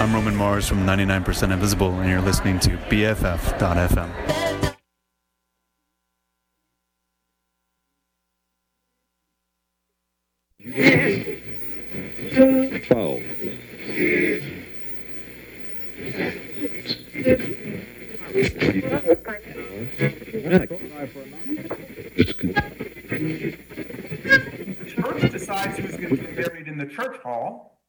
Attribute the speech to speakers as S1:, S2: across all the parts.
S1: I'm Roman Mars from 99% Invisible, and you're listening to BFF.FM.
S2: Twelve.
S3: church decides who's going to be buried in the church hall,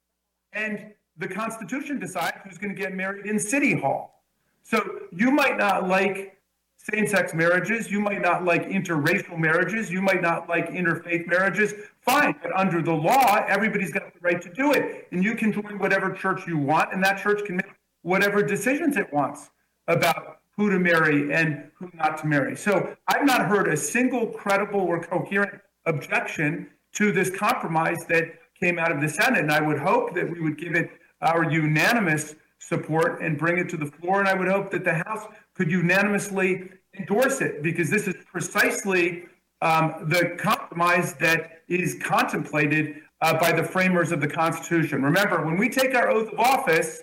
S3: and the Constitution decides who's going to get married in City Hall. So you might not like same sex marriages, you might not like interracial marriages, you might not like interfaith marriages. Fine, but under the law, everybody's got the right to do it. And you can join whatever church you want, and that church can make whatever decisions it wants about who to marry and who not to marry. So I've not heard a single credible or coherent objection to this compromise that came out of the Senate. And I would hope that we would give it our unanimous support and bring it to the floor. And I would hope that the House could unanimously endorse it because this is precisely um, the compromise that is contemplated uh, by the framers of the Constitution. Remember, when we take our oath of office,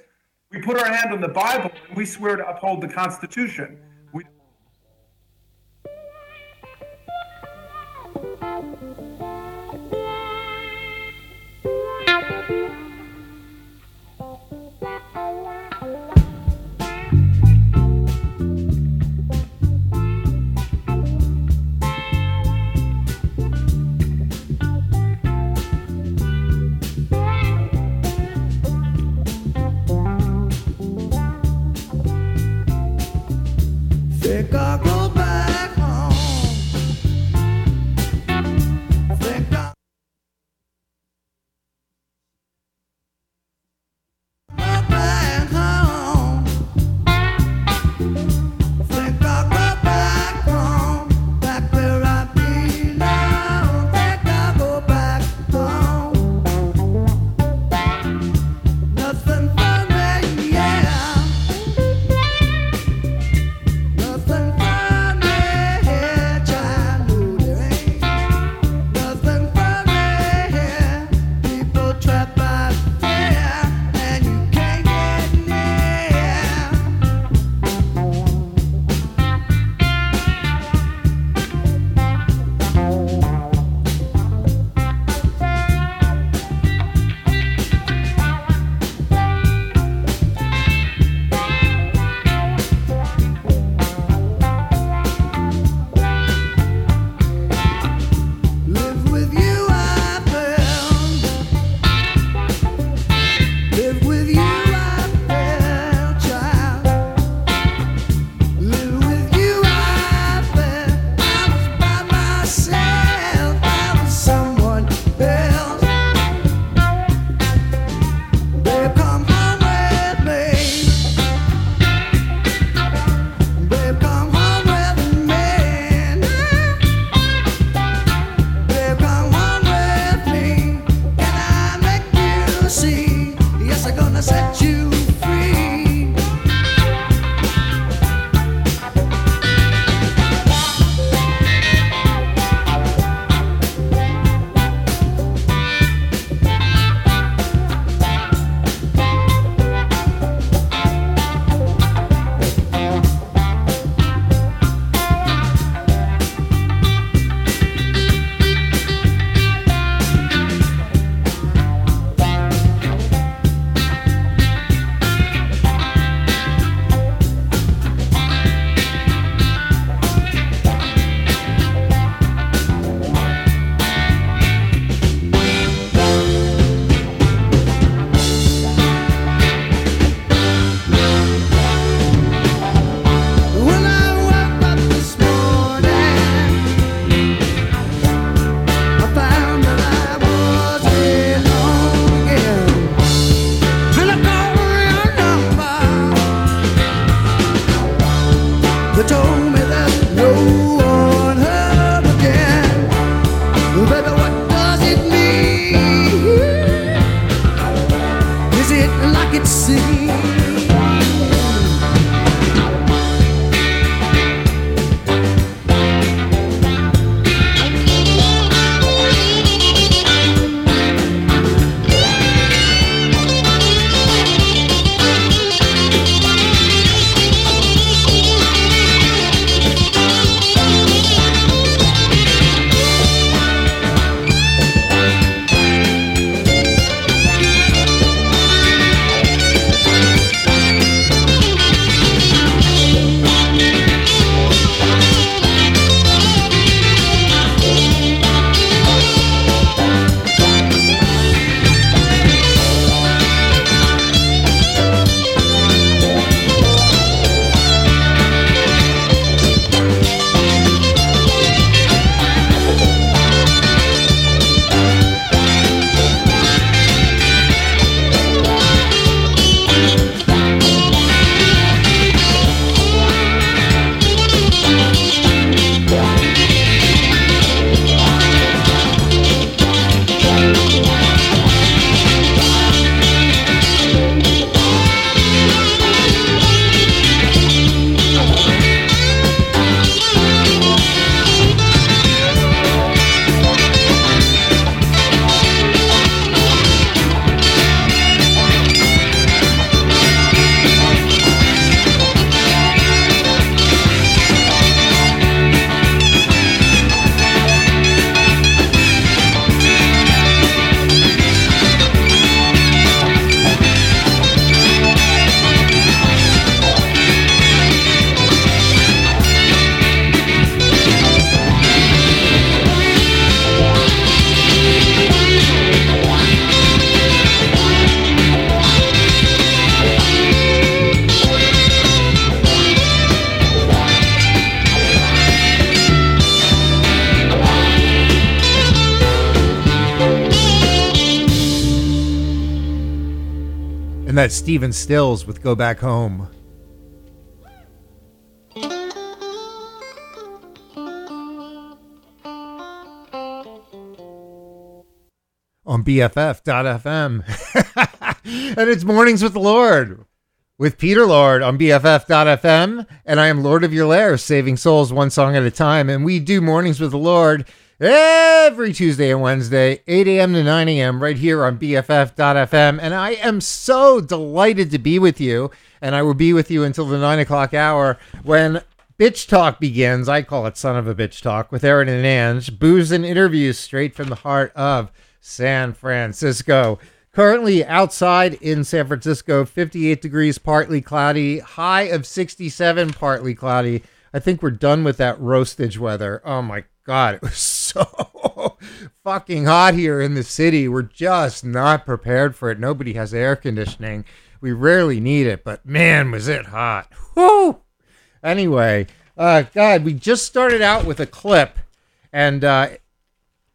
S3: we put our hand on the Bible and we swear to uphold the Constitution.
S2: Stephen Stills with Go Back Home. On BFF.FM. and it's Mornings with the Lord with Peter Lord on BFF.FM. And I am Lord of Your Lair, saving souls one song at a time. And we do Mornings with the Lord every Tuesday and Wednesday, 8 a.m. to 9 a.m., right here on BFF.FM. And I am so delighted to be with you. And I will be with you until the 9 o'clock hour when Bitch Talk begins. I call it Son of a Bitch Talk with Aaron and Ange. Booze and interviews straight from the heart of San Francisco. Currently outside in San Francisco, 58 degrees, partly cloudy, high of 67, partly cloudy. I think we're done with that roastage weather. Oh my God, it was so fucking hot here in the city. We're just not prepared for it. Nobody has air conditioning. We rarely need it, but man, was it hot. Whoo! Anyway, uh, God, we just started out with a clip, and uh,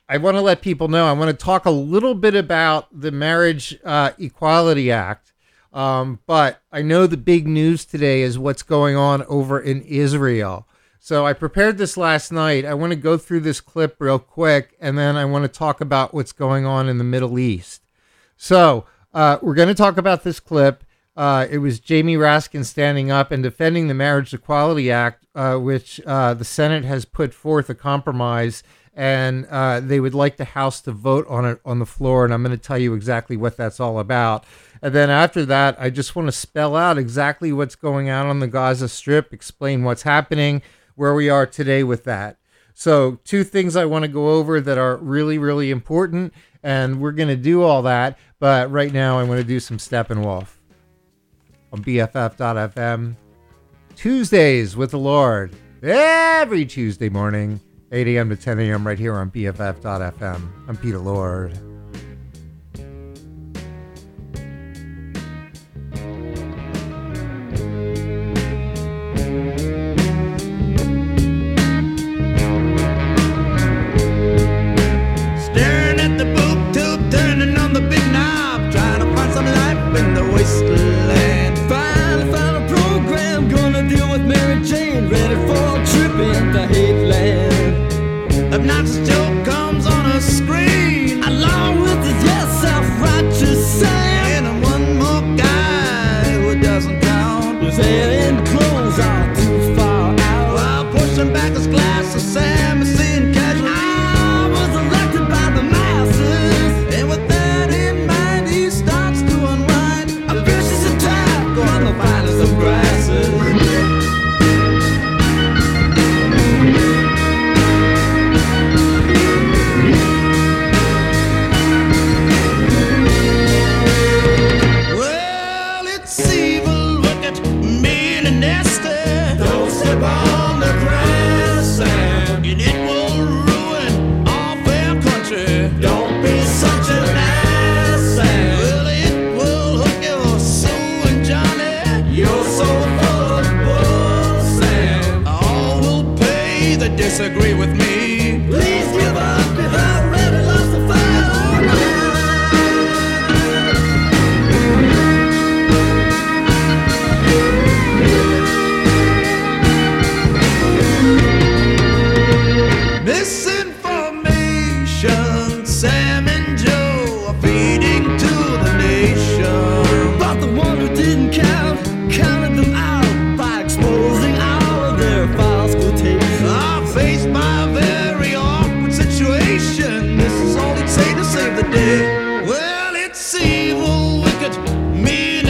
S2: I want to let people know. I want to talk a little bit about the Marriage uh, Equality Act. Um, but I know the big news today is what's going on over in Israel. So I prepared this last night. I want to go through this clip real quick, and then I want to talk about what's going on in the Middle East. So uh, we're going to talk about this clip. Uh, it was Jamie Raskin standing up and defending the Marriage Equality Act, uh, which uh, the Senate has put forth a compromise and uh, they would like the House to vote on it on the floor. And I'm going to tell you exactly what that's all about. And then after that, I just want to spell out exactly what's going on on the Gaza Strip, explain what's happening, where we are today with that. So, two things I want to go over that are really, really important, and we're going to do all that. But right now, I want to do some Steppenwolf on BFF.FM. Tuesdays with the Lord every Tuesday morning. 8 a.m. to 10 a.m. right here on BFF.FM. I'm Peter Lord.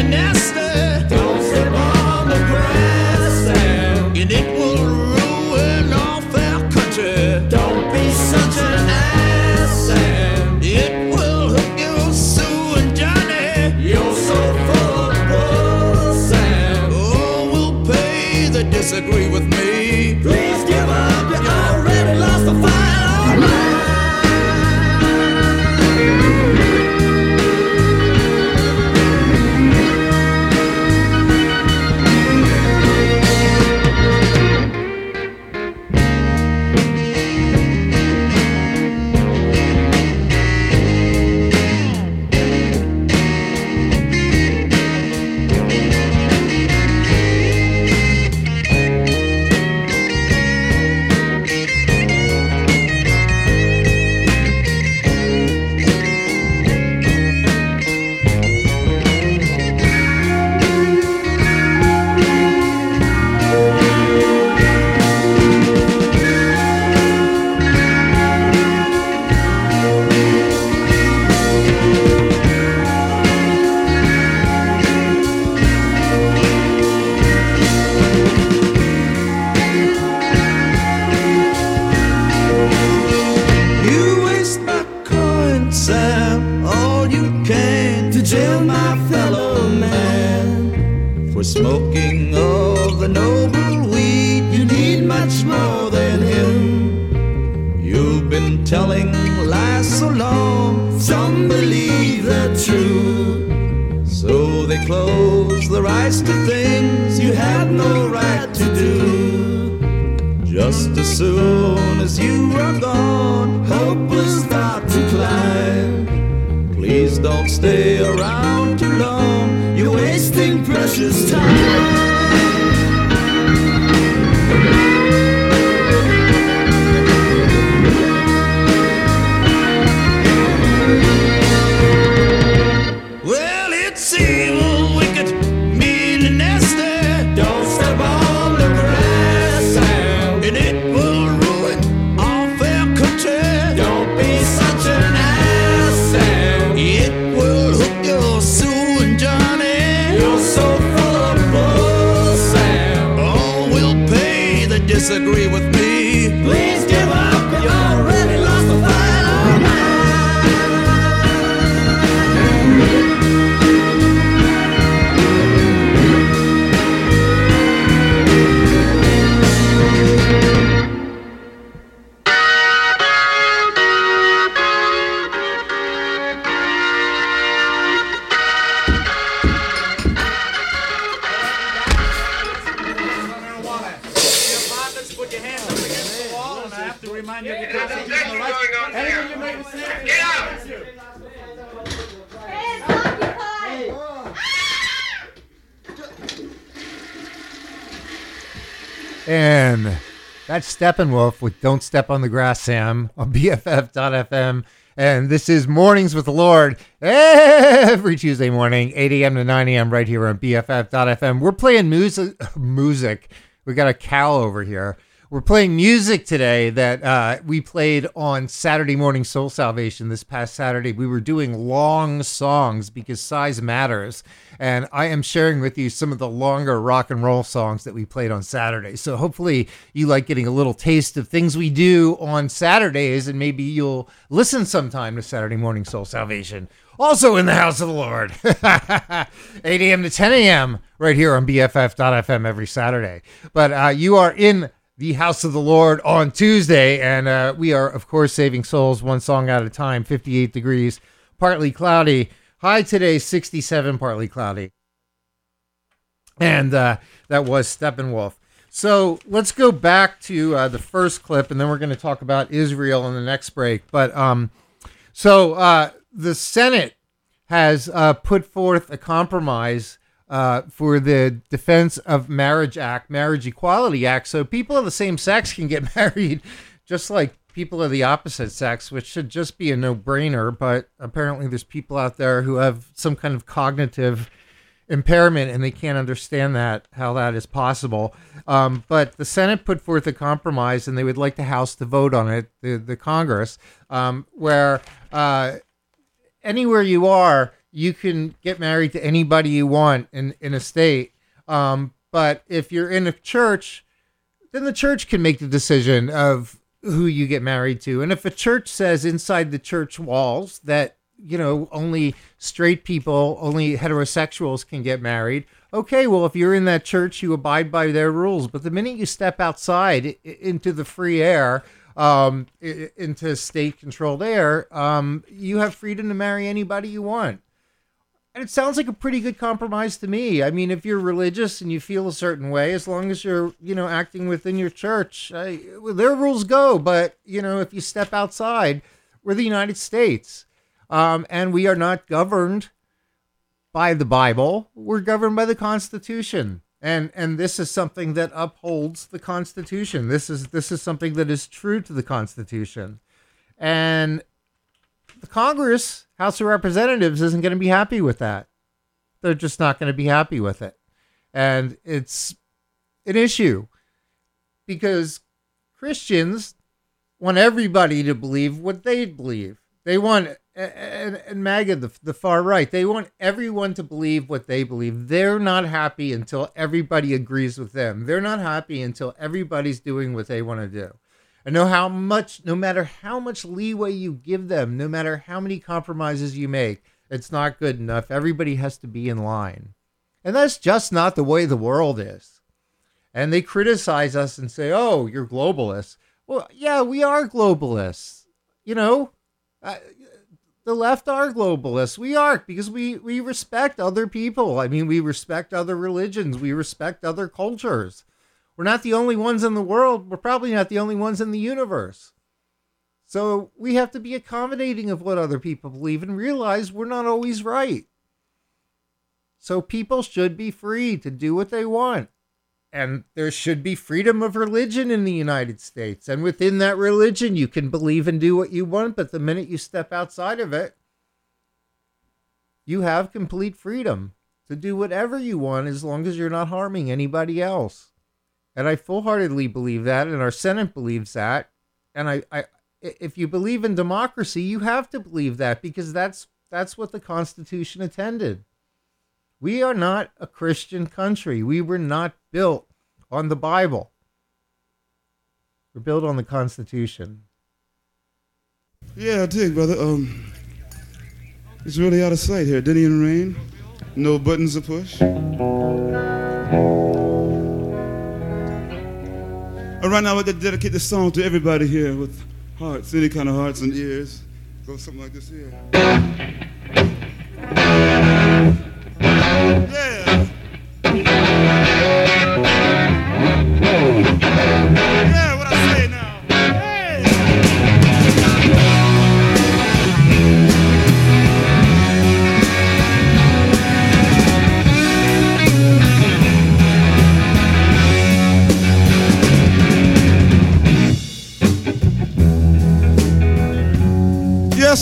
S4: Mean, and stay around too long, you're wasting precious time.
S2: Steppenwolf with Don't Step on the Grass, Sam, on BFF.FM. And this is Mornings with the Lord every Tuesday morning, 8 a.m. to 9 a.m. right here on BFF.FM. We're playing music. music. We got a cow over here. We're playing music today that uh, we played on Saturday Morning Soul Salvation this past Saturday. We were doing long songs because size matters. And I am sharing with you some of the longer rock and roll songs that we played on Saturday. So hopefully you like getting a little taste of things we do on Saturdays, and maybe you'll listen sometime to Saturday Morning Soul Salvation. Also in the house of the Lord, 8 a.m. to 10 a.m. right here on BFF.FM every Saturday. But uh, you are in the house of the Lord on Tuesday, and uh, we are, of course, saving souls one song at a time. 58 degrees, partly cloudy. High today, 67, partly cloudy. And uh, that was Steppenwolf. So let's go back to uh, the first clip, and then we're going to talk about Israel in the next break. But um, so uh, the Senate has uh, put forth a compromise uh, for the Defense of Marriage Act, Marriage Equality Act, so people of the same sex can get married, just like people of the opposite sex, which should just be a no-brainer. But apparently, there's people out there who have some kind of cognitive impairment and they can't understand that how that is possible. Um, but the Senate put forth a compromise, and they would like the House to vote on it, the the Congress, um, where uh, anywhere you are, you can get married to anybody you want in in a state. Um, but if you're in a church, then the church can make the decision of who you get married to. And if a church says inside the church walls that you know only straight people, only heterosexuals can get married, okay, well if you're in that church, you abide by their rules. But the minute you step outside into the free air, um, into state-controlled air, um, you have freedom to marry anybody you want. And it sounds like a pretty good compromise to me. I mean, if you're religious and you feel a certain way, as long as you're, you know, acting within your church, I, their rules go. But you know, if you step outside, we're the United States, um, and we are not governed by the Bible. We're governed by the Constitution, and and this is something that upholds the Constitution. This is this is something that is true to the Constitution, and the Congress, House of Representatives, isn't going to be happy with that. They're just not going to be happy with it. And it's an issue because Christians want everybody to believe what they believe. They want, and, and MAGA, the, the far right, they want everyone to believe what they believe. They're not happy until everybody agrees with them. They're not happy until everybody's doing what they want to do. And know how much, no matter how much leeway you give them, no matter how many compromises you make, it's not good enough. Everybody has to be in line. And that's just not the way the world is. And they criticize us and say, oh, you're globalists. Well, yeah, we are globalists. You know, the left are globalists. We are because we, we respect other people. I mean, we respect other religions, we respect other cultures. We're not the only ones in the world. We're probably not the only ones in the universe. So we have to be accommodating of what other people believe and realize we're not always right. So people should be free to do what they want. And there should be freedom of religion in the United States. And within that religion, you can believe and do what you want. But the minute you step outside of it, you have complete freedom to do whatever you want as long as you're not harming anybody else. And I full heartedly believe that. And our Senate believes that. And I, I, if you believe in democracy, you have to believe that because that's that's what the Constitution intended. We are not a Christian country. We were not built on the Bible. We're built on the Constitution.
S5: Yeah, I dig, brother. Um, it's really out of sight here. Diddy and Rain. No buttons to push. Right, now I would dedicate this song to everybody here with hearts, any kind of hearts and ears. Go something like this here. Yeah,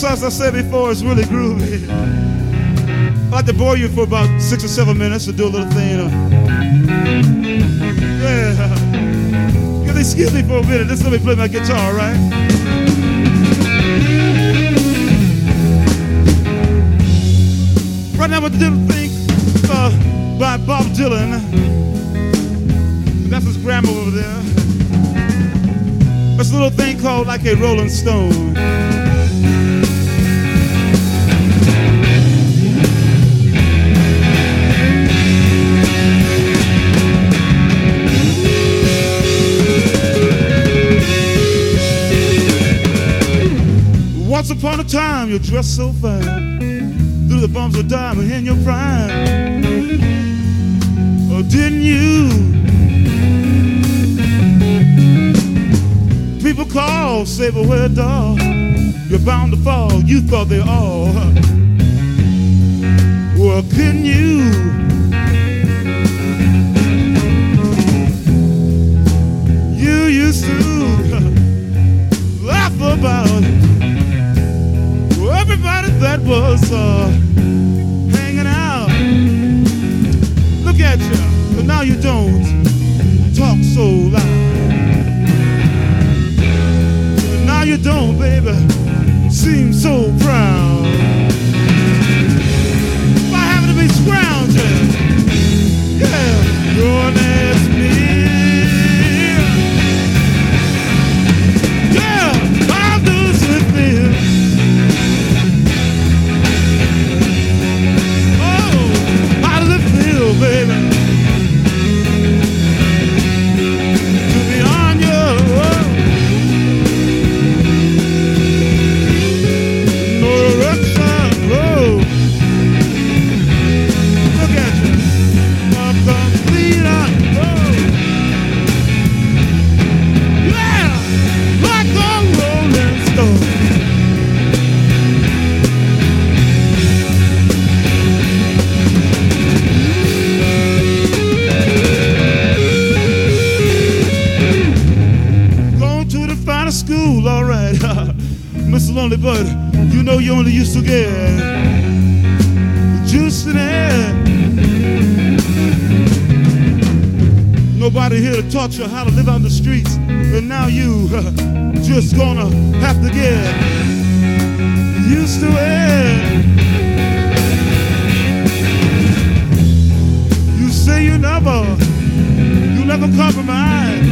S5: As I said before, it's really groovy. I'd like to bore you for about six or seven minutes to do a little thing. Yeah. Can excuse me for a minute? Just let me play my guitar, right? Right now, the little thing uh, by Bob Dylan. That's his grandma over there. A little thing called like a Rolling Stone. Once upon a time, you dressed so fine. Through the bumps of diamond in your prime. Oh, didn't you? People call, say, but where dog? You're bound to fall. You thought they all. Well, couldn't? You that was uh, hanging out. Look at you, but now you don't talk so loud. But now you don't, baby, seem so proud. By having to be scrounging, yeah, your you only used to get juice in it. Nobody here to taught you how to live on the streets, and now you just gonna have to get used to it. You say you never, you never compromise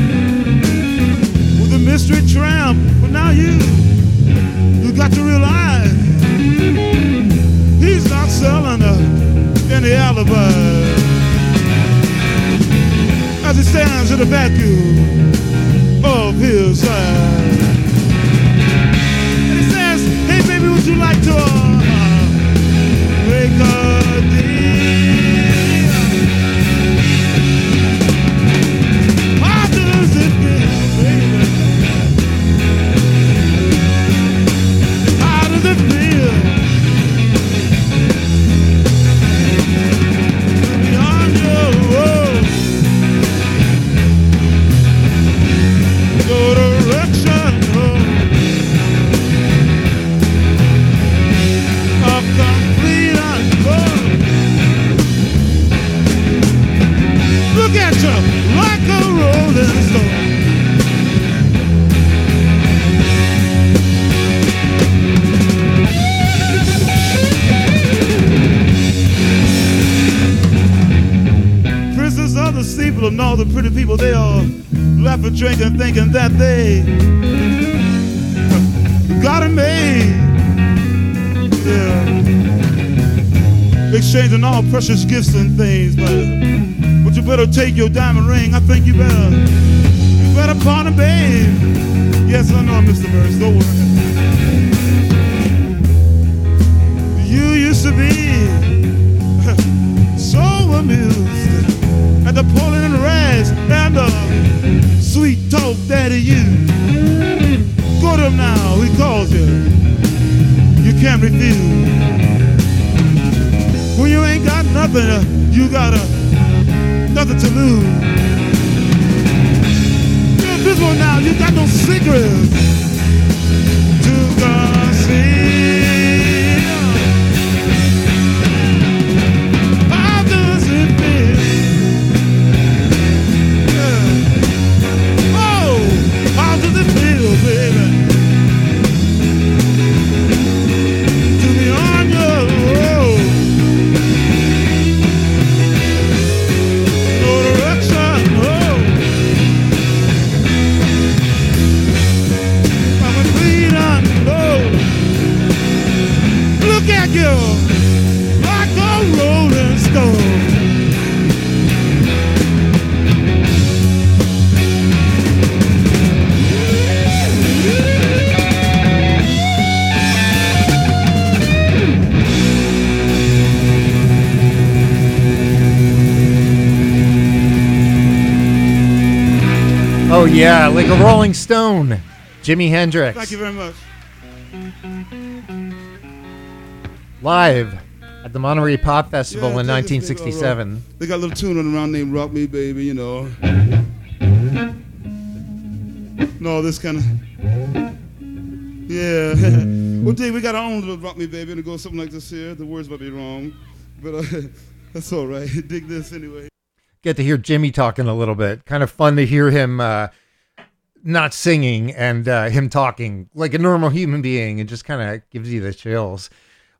S5: with a mystery tramp, but now you, you got to realize better than the alibi. As he stands in the vacuum of his life, And he says, hey baby, would you like to uh, make a deal? All precious gifts and things, but, but you better take your diamond ring. I think you better, you better pawn it, babe. Yes, I know, Mr. Burns, don't worry. You used to be so amused at the pulling and rags and the sweet talk daddy you. Go to him now, he calls you. You can't refuse. When you ain't got nothing, you got uh, nothing to lose. You're invisible now, you got no secrets yeah, like a Rolling Stone.
S2: Jimi Hendrix.
S5: Thank you very much.
S2: Live at the Monterey Pop Festival
S5: Yeah,
S2: in
S5: take this big old
S2: 1967.
S5: They got a little tune on around named Rock Me Baby, you know. No, this kind of. Yeah. well, Dave, we got our own little Rock Me Baby, and it goes something like this here. The words might be wrong, but uh, that's all right. Dig this anyway.
S2: Get to hear Jimi talking a little bit. Kind of fun to hear him uh, not singing and uh, him talking like a normal human being. It just kind of gives you the chills.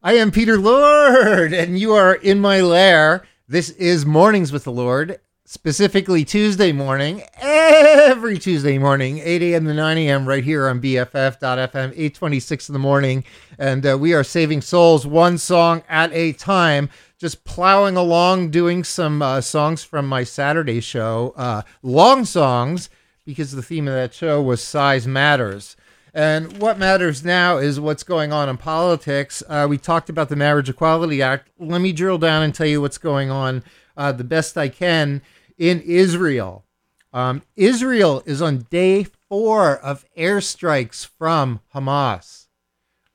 S2: I am Peter Lord, and you are in my lair. This is Mornings with the Lord, specifically Tuesday morning, every Tuesday morning, 8 a.m. to 9 a.m., right here on BFF.FM, 826 in the morning. And uh, we are saving souls one song at a time, just plowing along, doing some uh, songs from my Saturday show, uh, long songs, because the theme of that show was Size Matters. And what matters now is what's going on in politics. Uh, we talked about the Marriage Equality Act. Let me drill down and tell you what's going on uh, the best I can in Israel. Um, Israel is on day four of airstrikes from Hamas.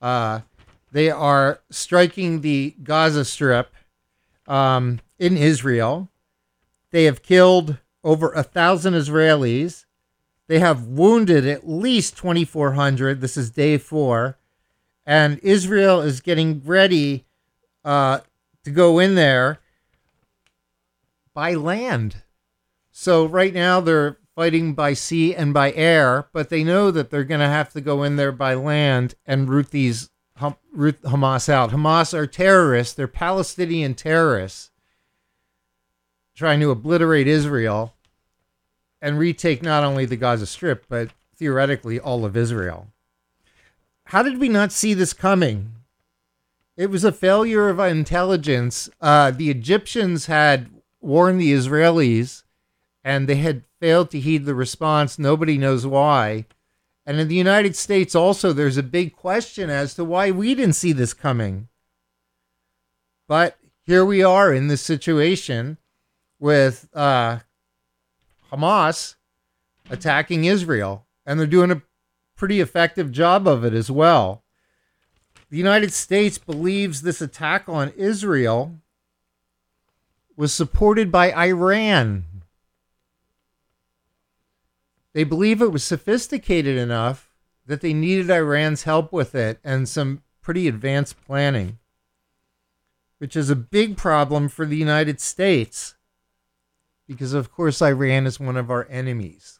S2: Uh, they are striking the Gaza Strip um, in Israel. They have killed over a thousand Israelis. They have wounded at least 2,400. This is day four. And Israel is getting ready uh, to go in there by land. So right now they're fighting by sea and by air, but they know that they're going to have to go in there by land and root these Root Hamas out. Hamas are terrorists. They're Palestinian terrorists trying to obliterate Israel and retake not only the Gaza Strip, but theoretically all of Israel. How did we not see this coming? It was a failure of intelligence. Uh, the Egyptians had warned the Israelis and they had failed to heed the response. Nobody knows why. And in the United States, also, there's a big question as to why we didn't see this coming. But here we are in this situation with uh, Hamas attacking Israel, and they're doing a pretty effective job of it as well. The United States believes this attack on Israel was supported by Iran. They believe it was sophisticated enough that they needed Iran's help with it and some pretty advanced planning, which is a big problem for the United States because, of course, Iran is one of our enemies.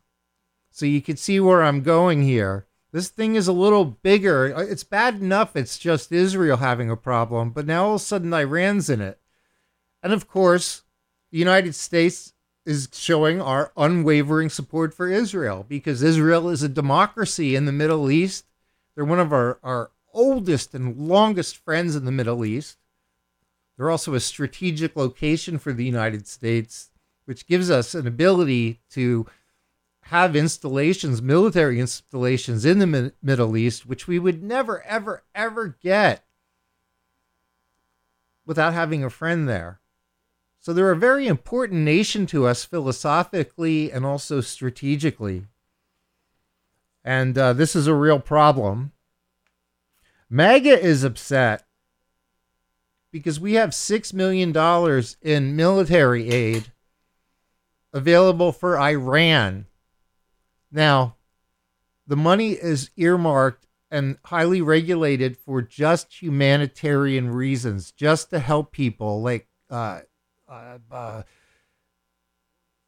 S2: So you can see where I'm going here. This thing is a little bigger. It's bad enough it's just Israel having a problem, but now all of a sudden Iran's in it. And of course, the United States is showing our unwavering support for Israel because Israel is a democracy in the Middle East. They're one of our, our oldest and longest friends in the Middle East. They're also a strategic location for the United States, which gives us an ability to have installations, military installations in the Mi- Middle East, which we would never, ever, ever get without having a friend there. So they're a very important nation to us philosophically and also strategically. And uh, this is a real problem. MAGA is upset because we have $6 million in military aid available for Iran. Now, the money is earmarked and highly regulated for just humanitarian reasons, just to help people like uh, uh, uh,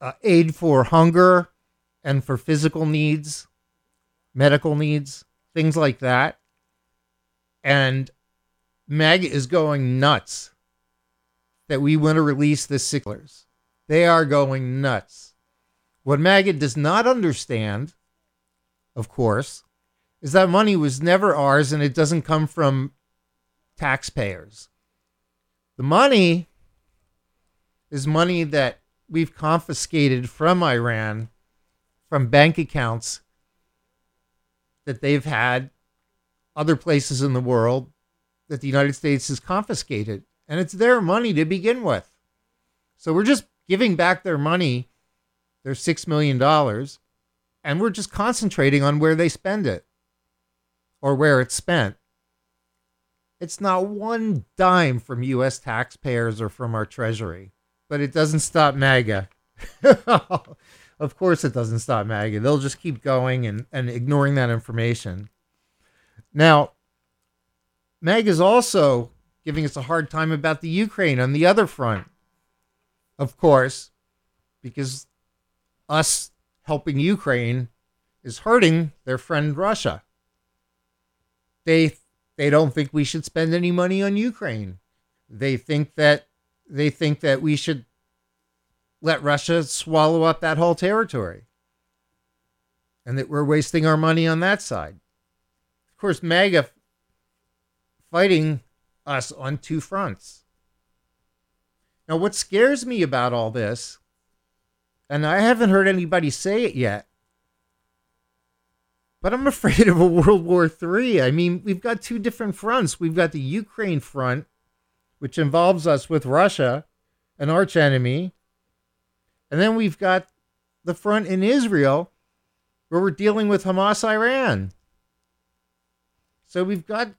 S2: uh, aid for hunger and for physical needs, medical needs, things like that. And MAGA is going nuts that we want to release the sicklers. They are going nuts. What MAGA does not understand, of course, is that money was never ours and it doesn't come from taxpayers. The money is money that we've confiscated from Iran from bank accounts that they've had other places in the world that the United States has confiscated. And it's their money to begin with. So we're just giving back their money, their $6 million, and we're just concentrating on where they spend it or where it's spent. It's not one dime from U.S. taxpayers or from our Treasury but it doesn't stop MAGA. of course, it doesn't stop MAGA. They'll just keep going and, and ignoring that information. Now, MAGA is also giving us a hard time about the Ukraine on the other front. Of course, because us helping Ukraine is hurting their friend Russia. They they don't think we should spend any money on Ukraine. They think that they think that we should let Russia swallow up that whole territory and that we're wasting our money on that side. Of course, MAGA fighting us on two fronts. Now, what scares me about all this, and I haven't heard anybody say it yet, but I'm afraid of a World War III. I mean, we've got two different fronts. We've got the Ukraine front, which involves us with Russia, an arch enemy. And then we've got the front in Israel, where we're dealing with Hamas Iran. So we've got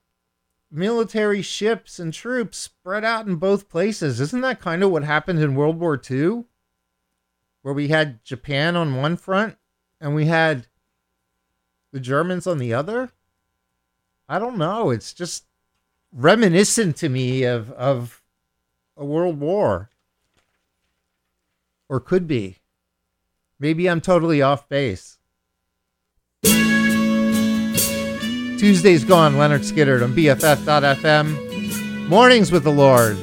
S2: military ships and troops spread out in both places. Isn't that kind of what happened in World War II? Where we had Japan on one front and we had the Germans on the other? I don't know. It's just reminiscent to me of of a world war. Or could be. Maybe i'm totally off base. Tuesday's gone Lynyrd Skynyrd on bff.fm mornings with the lord.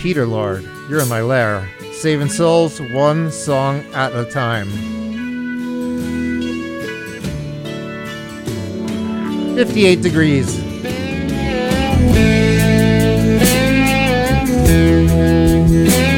S2: Peter Lorde you're in my lair. Saving souls one song at a time. 58 degrees thank you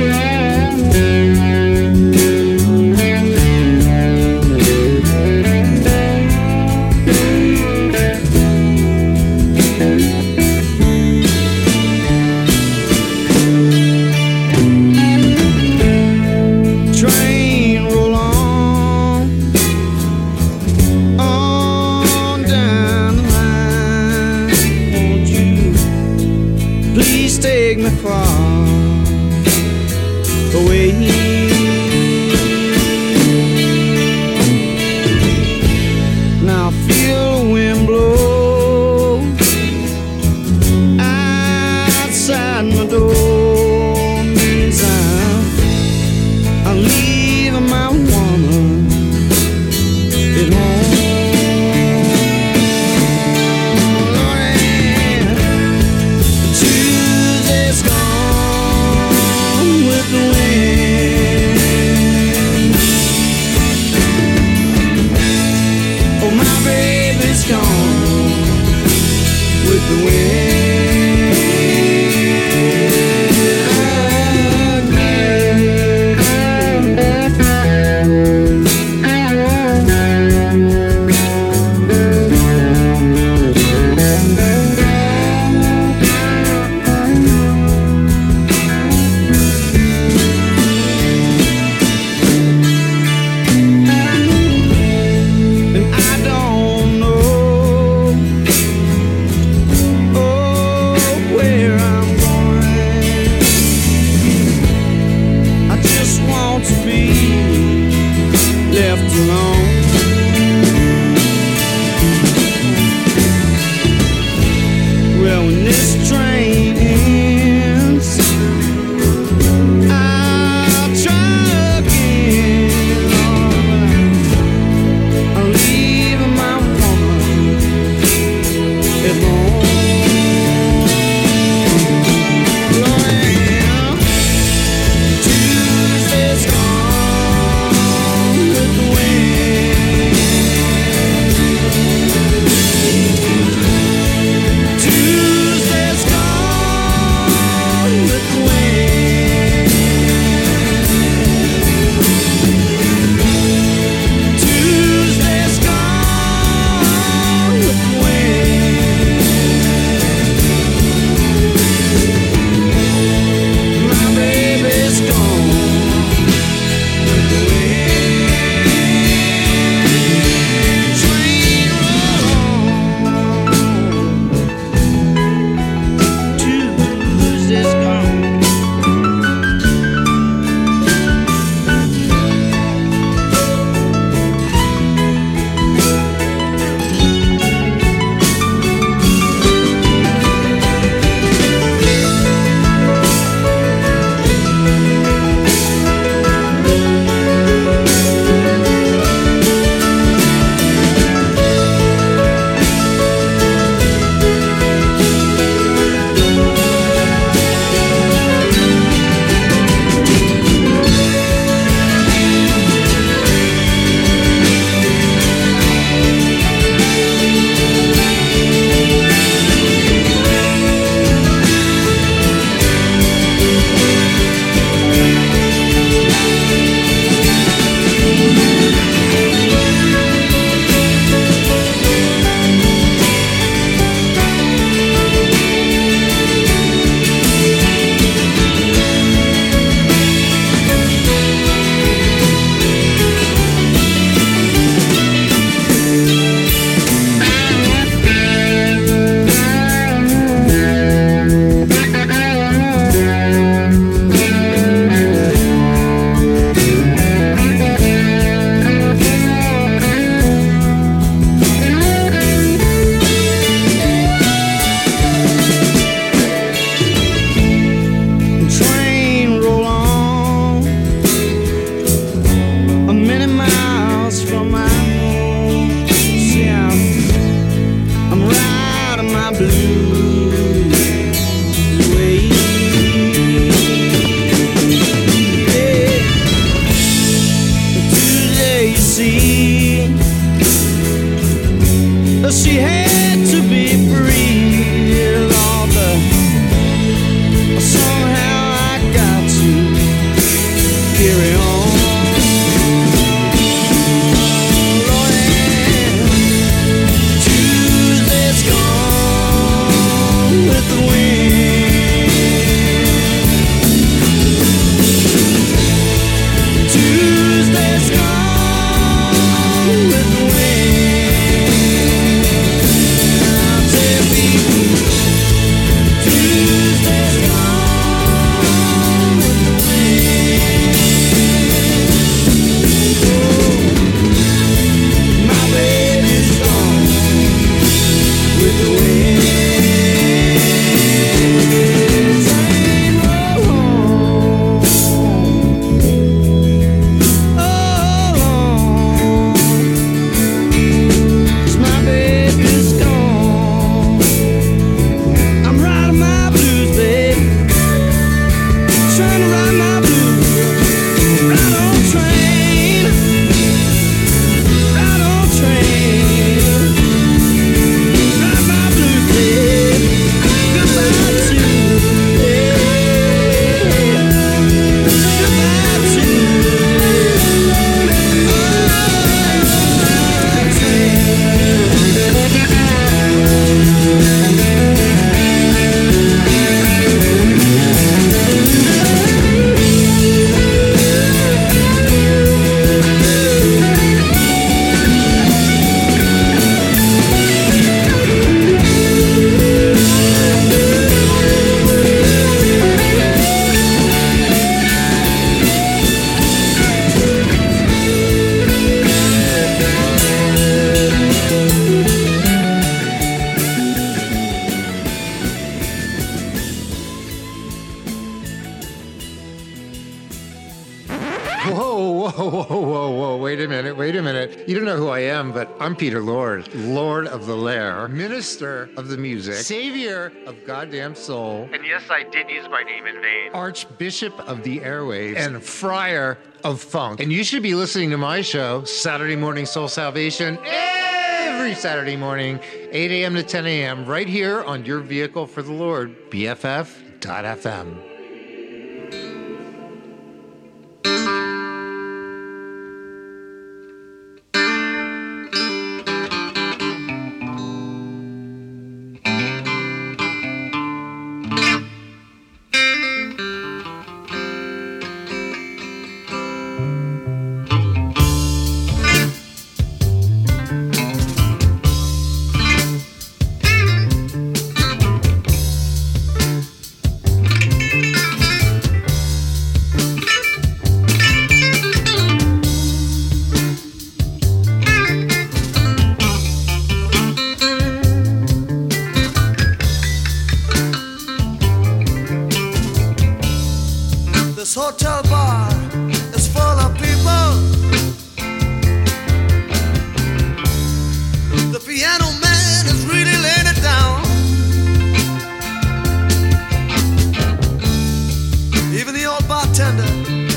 S2: I'm Peter Lorde, Lord of the Lair, Minister of the Music, Savior of Goddamn Soul,
S6: And yes, I did use my name in vain.
S2: Archbishop of the Airwaves, and Friar of Funk. And you should be listening to my show, Saturday Morning Soul Salvation, every Saturday morning, 8 a.m. to 10 a.m., right here on your vehicle for the Lord, BFF.FM.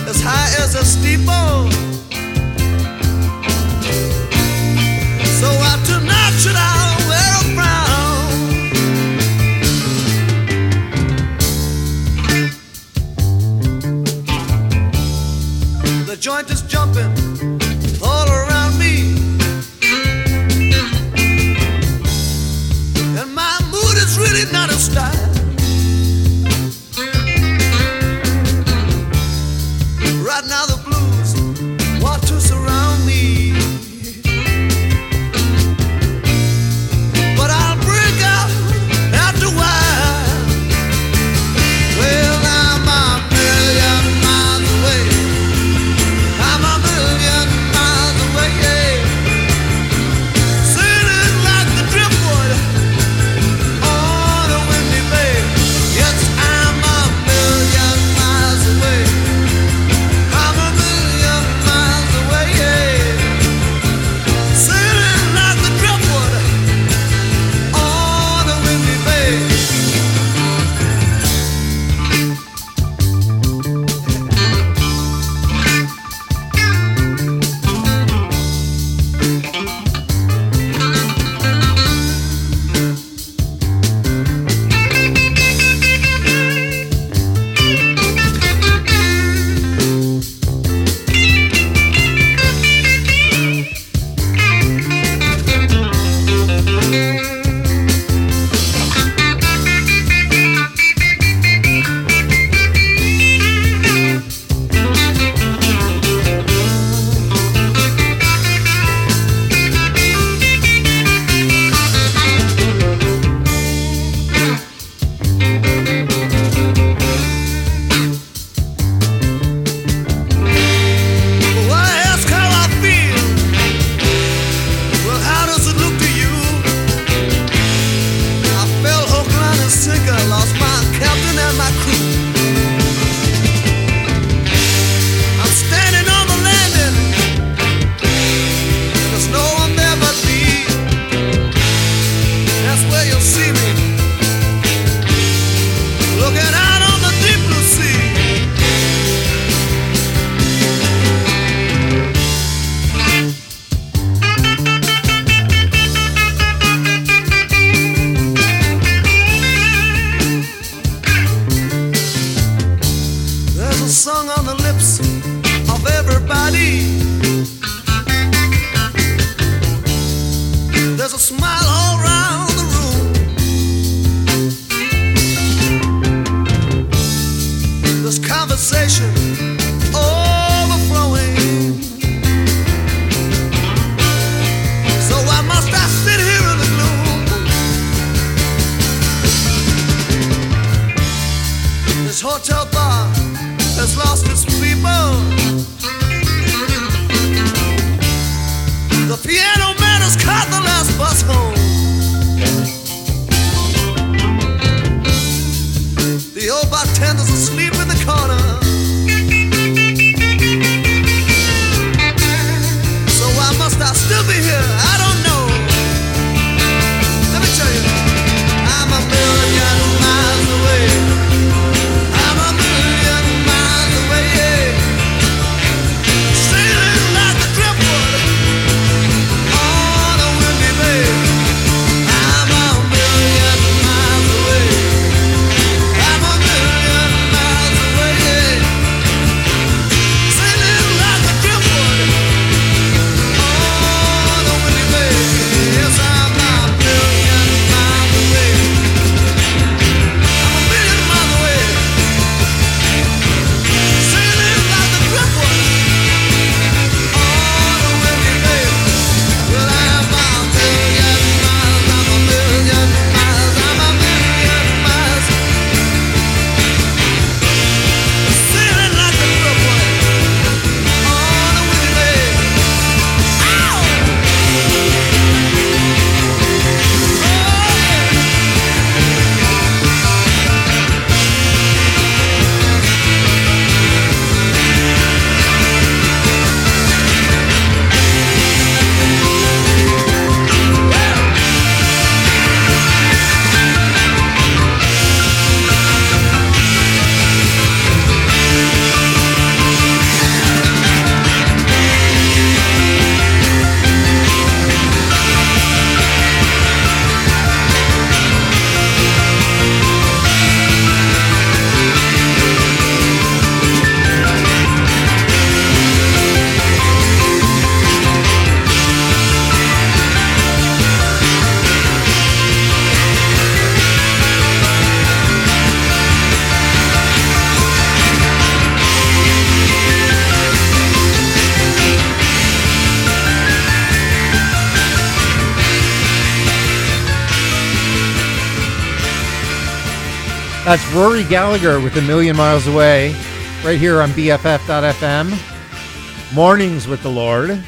S4: as high as a steeple. So after night should I wear a frown? The joint
S2: That's Rory Gallagher with A Million Miles Away, right here on BFF.FM. Mornings with the Lord.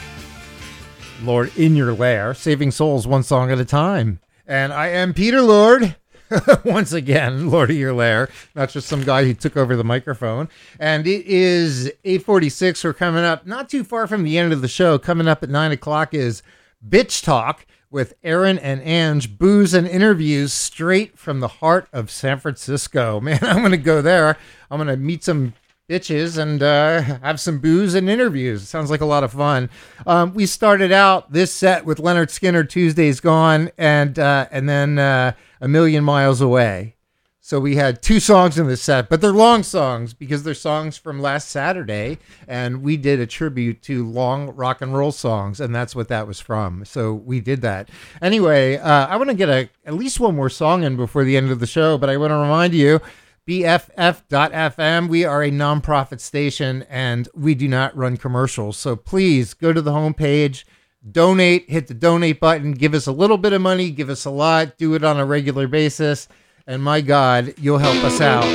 S2: Lord in your lair, saving souls one song at a time. And I am Peter Lorde. Once again, Lord of your lair, not just some guy who took over the microphone. And it is 846. We're coming up not too far from the end of the show. Coming up at 9 o'clock is Bitch Talk with Aaron and Ange, booze and interviews straight from the heart of San Francisco. Man, I'm going to go there. I'm going to meet some bitches and uh, have some booze and interviews. Sounds like a lot of fun. Um, we started out this set with Lynyrd Skynyrd, Tuesday's Gone, and uh, and then uh, A Million Miles Away. So we had two songs in this set, but they're long songs because they're songs from last Saturday, and we did a tribute to long rock and roll songs, and that's what that was from. So we did that. Anyway, uh, I want to get a at least one more song in before the end of the show, but I want to remind you. BFF.FM. We are a nonprofit station and we do not run commercials. So please go to the homepage, donate, hit the donate button, give us a little bit of money, give us a lot, do it on a regular basis and my God, you'll help us out.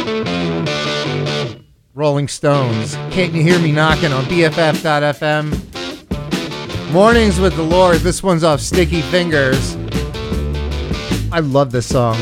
S2: Rolling Stones, Can't You Hear Me Knocking on BFF.FM. Mornings with the Lord. This one's off Sticky Fingers. I love this song.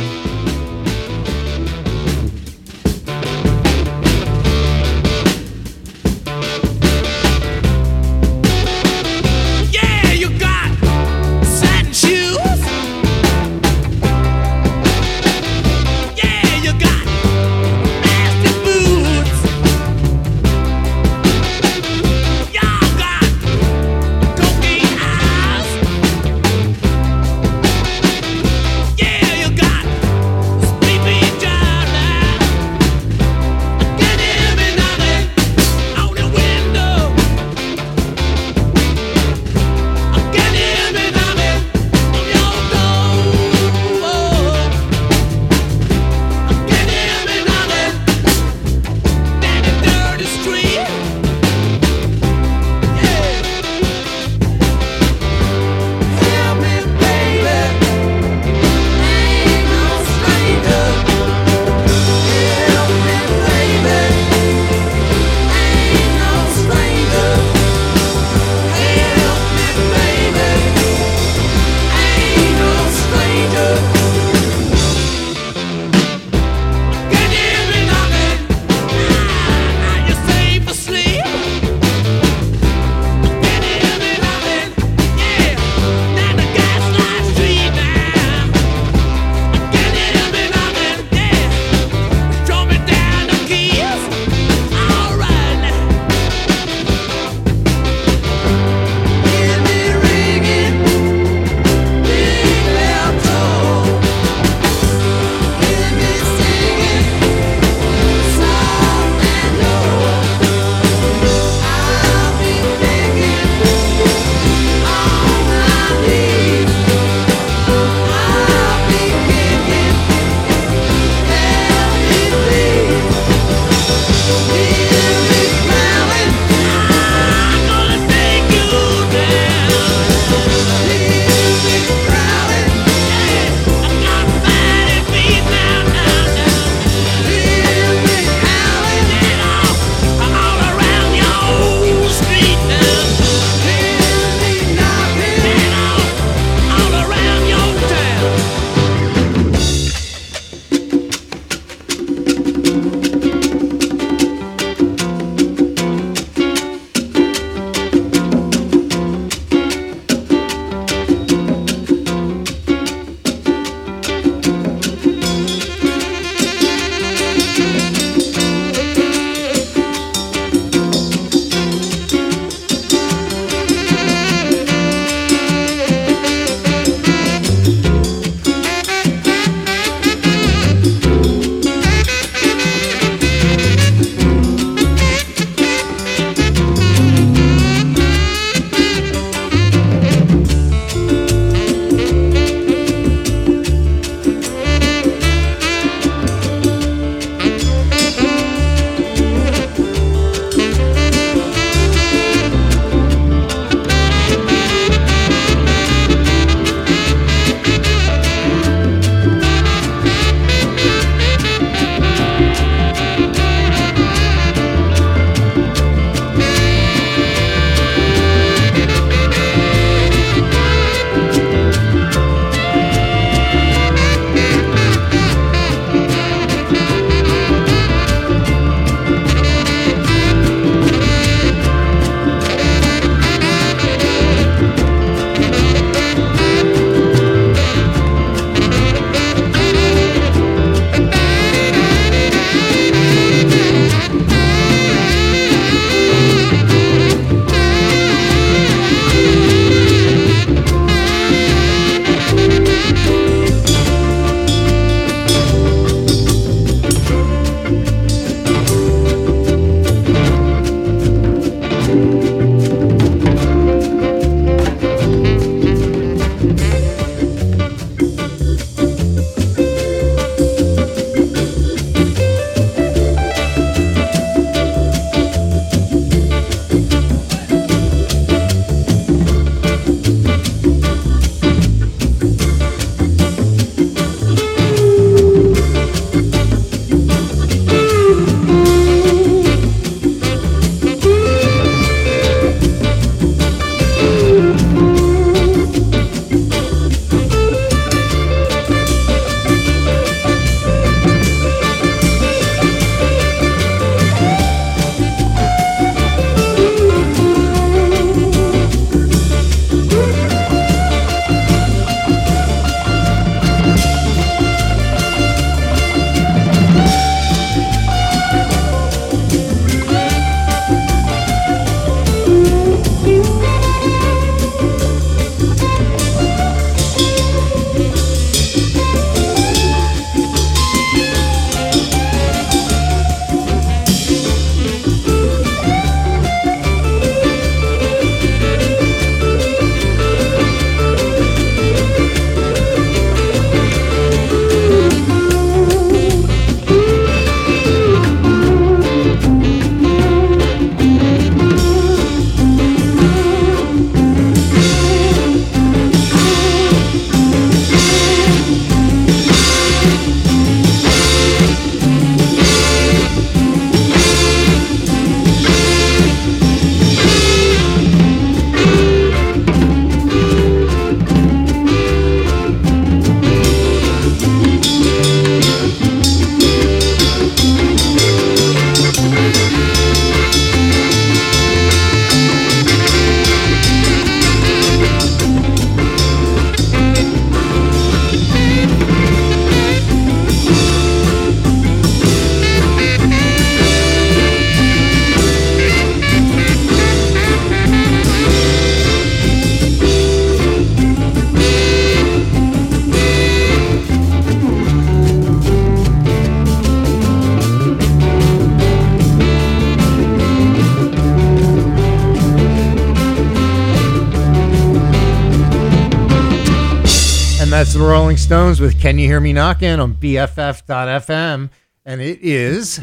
S2: With Can You Hear Me Knocking on BFF.FM. And it is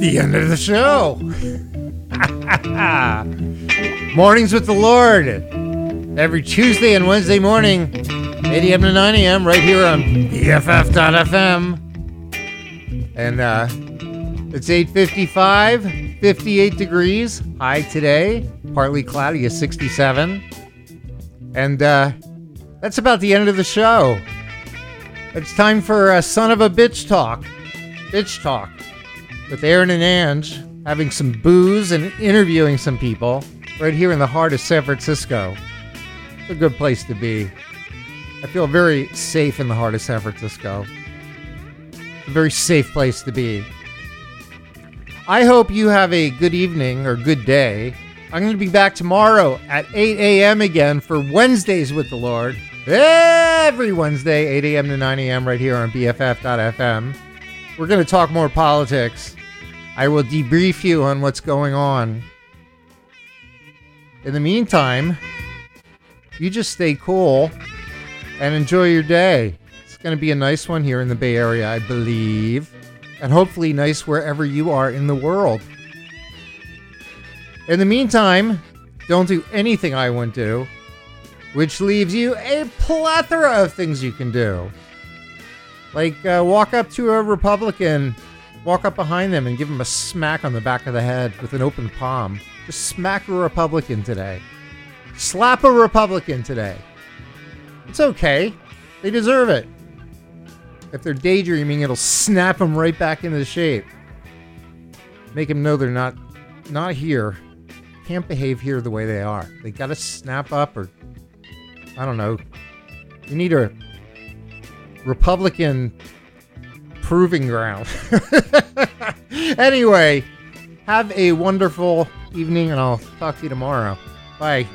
S2: the end of the show. Mornings with the Lord. Every Tuesday and Wednesday morning, 8 a.m. to 9 a.m., right here on BFF.FM. And uh, it's 8.55, 58 degrees, high today, partly cloudy, is 67. And uh, that's about the end of the show. It's time for a Son of a Bitch Talk. Bitch Talk. With Aaron and Ange having some booze and interviewing some people right here in the heart of San Francisco. It's a good place to be. I feel very safe in the heart of San Francisco. It's a very safe place to be. I hope you have a good evening or good day. I'm going to be back tomorrow at 8 a.m. again for Wednesdays with the Lord. Every Wednesday, 8 a.m. to 9 a.m. right here on BFF.FM. We're going to talk more politics. I will debrief you on what's going on. In the meantime, you just stay cool and enjoy your day. It's going to be a nice one here in the Bay Area, I believe, and hopefully nice wherever you are in the world. In the meantime, don't do anything I wouldn't do, which leaves you a plethora of things you can do. Like uh, walk up to a Republican, walk up behind them and give them a smack on the back of the head with an open palm. Just smack a Republican today. Slap a Republican today. It's okay. They deserve it. If they're daydreaming, it'll snap them right back into shape. Make them know they're not not here. Can't behave here the way they are. They got to snap up or I don't know. You need a Republican proving ground. anyway, have a wonderful evening and I'll talk to you tomorrow. Bye.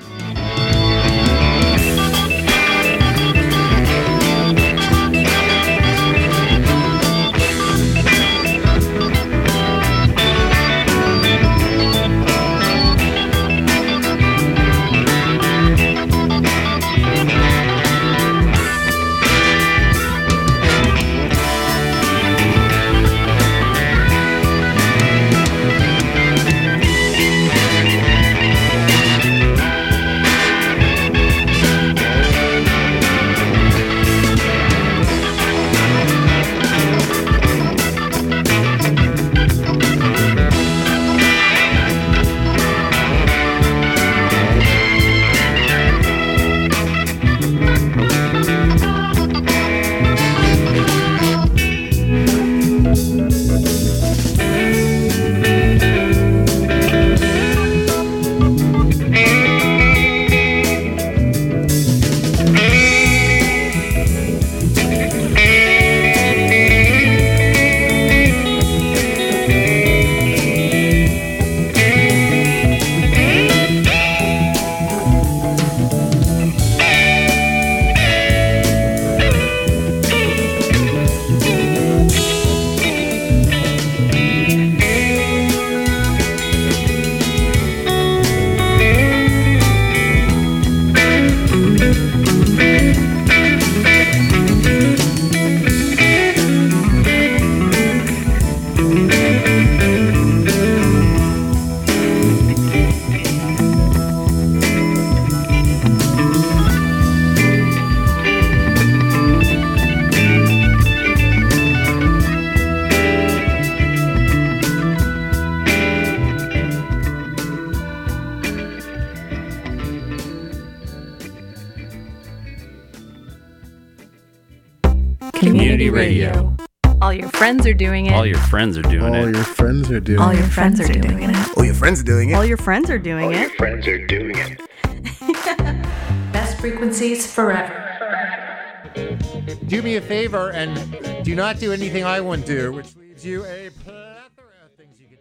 S7: Are doing it.
S8: All your friends are doing
S9: All
S8: it.
S9: your friends are doing
S7: All
S9: it.
S7: your friends are doing it.
S10: Oh, your friends are doing it.
S11: All your friends are doing it.
S6: All your friends are doing it.
S7: Best frequencies forever.
S2: Do me a favor and do not do anything I wouldn't do, which leaves you a.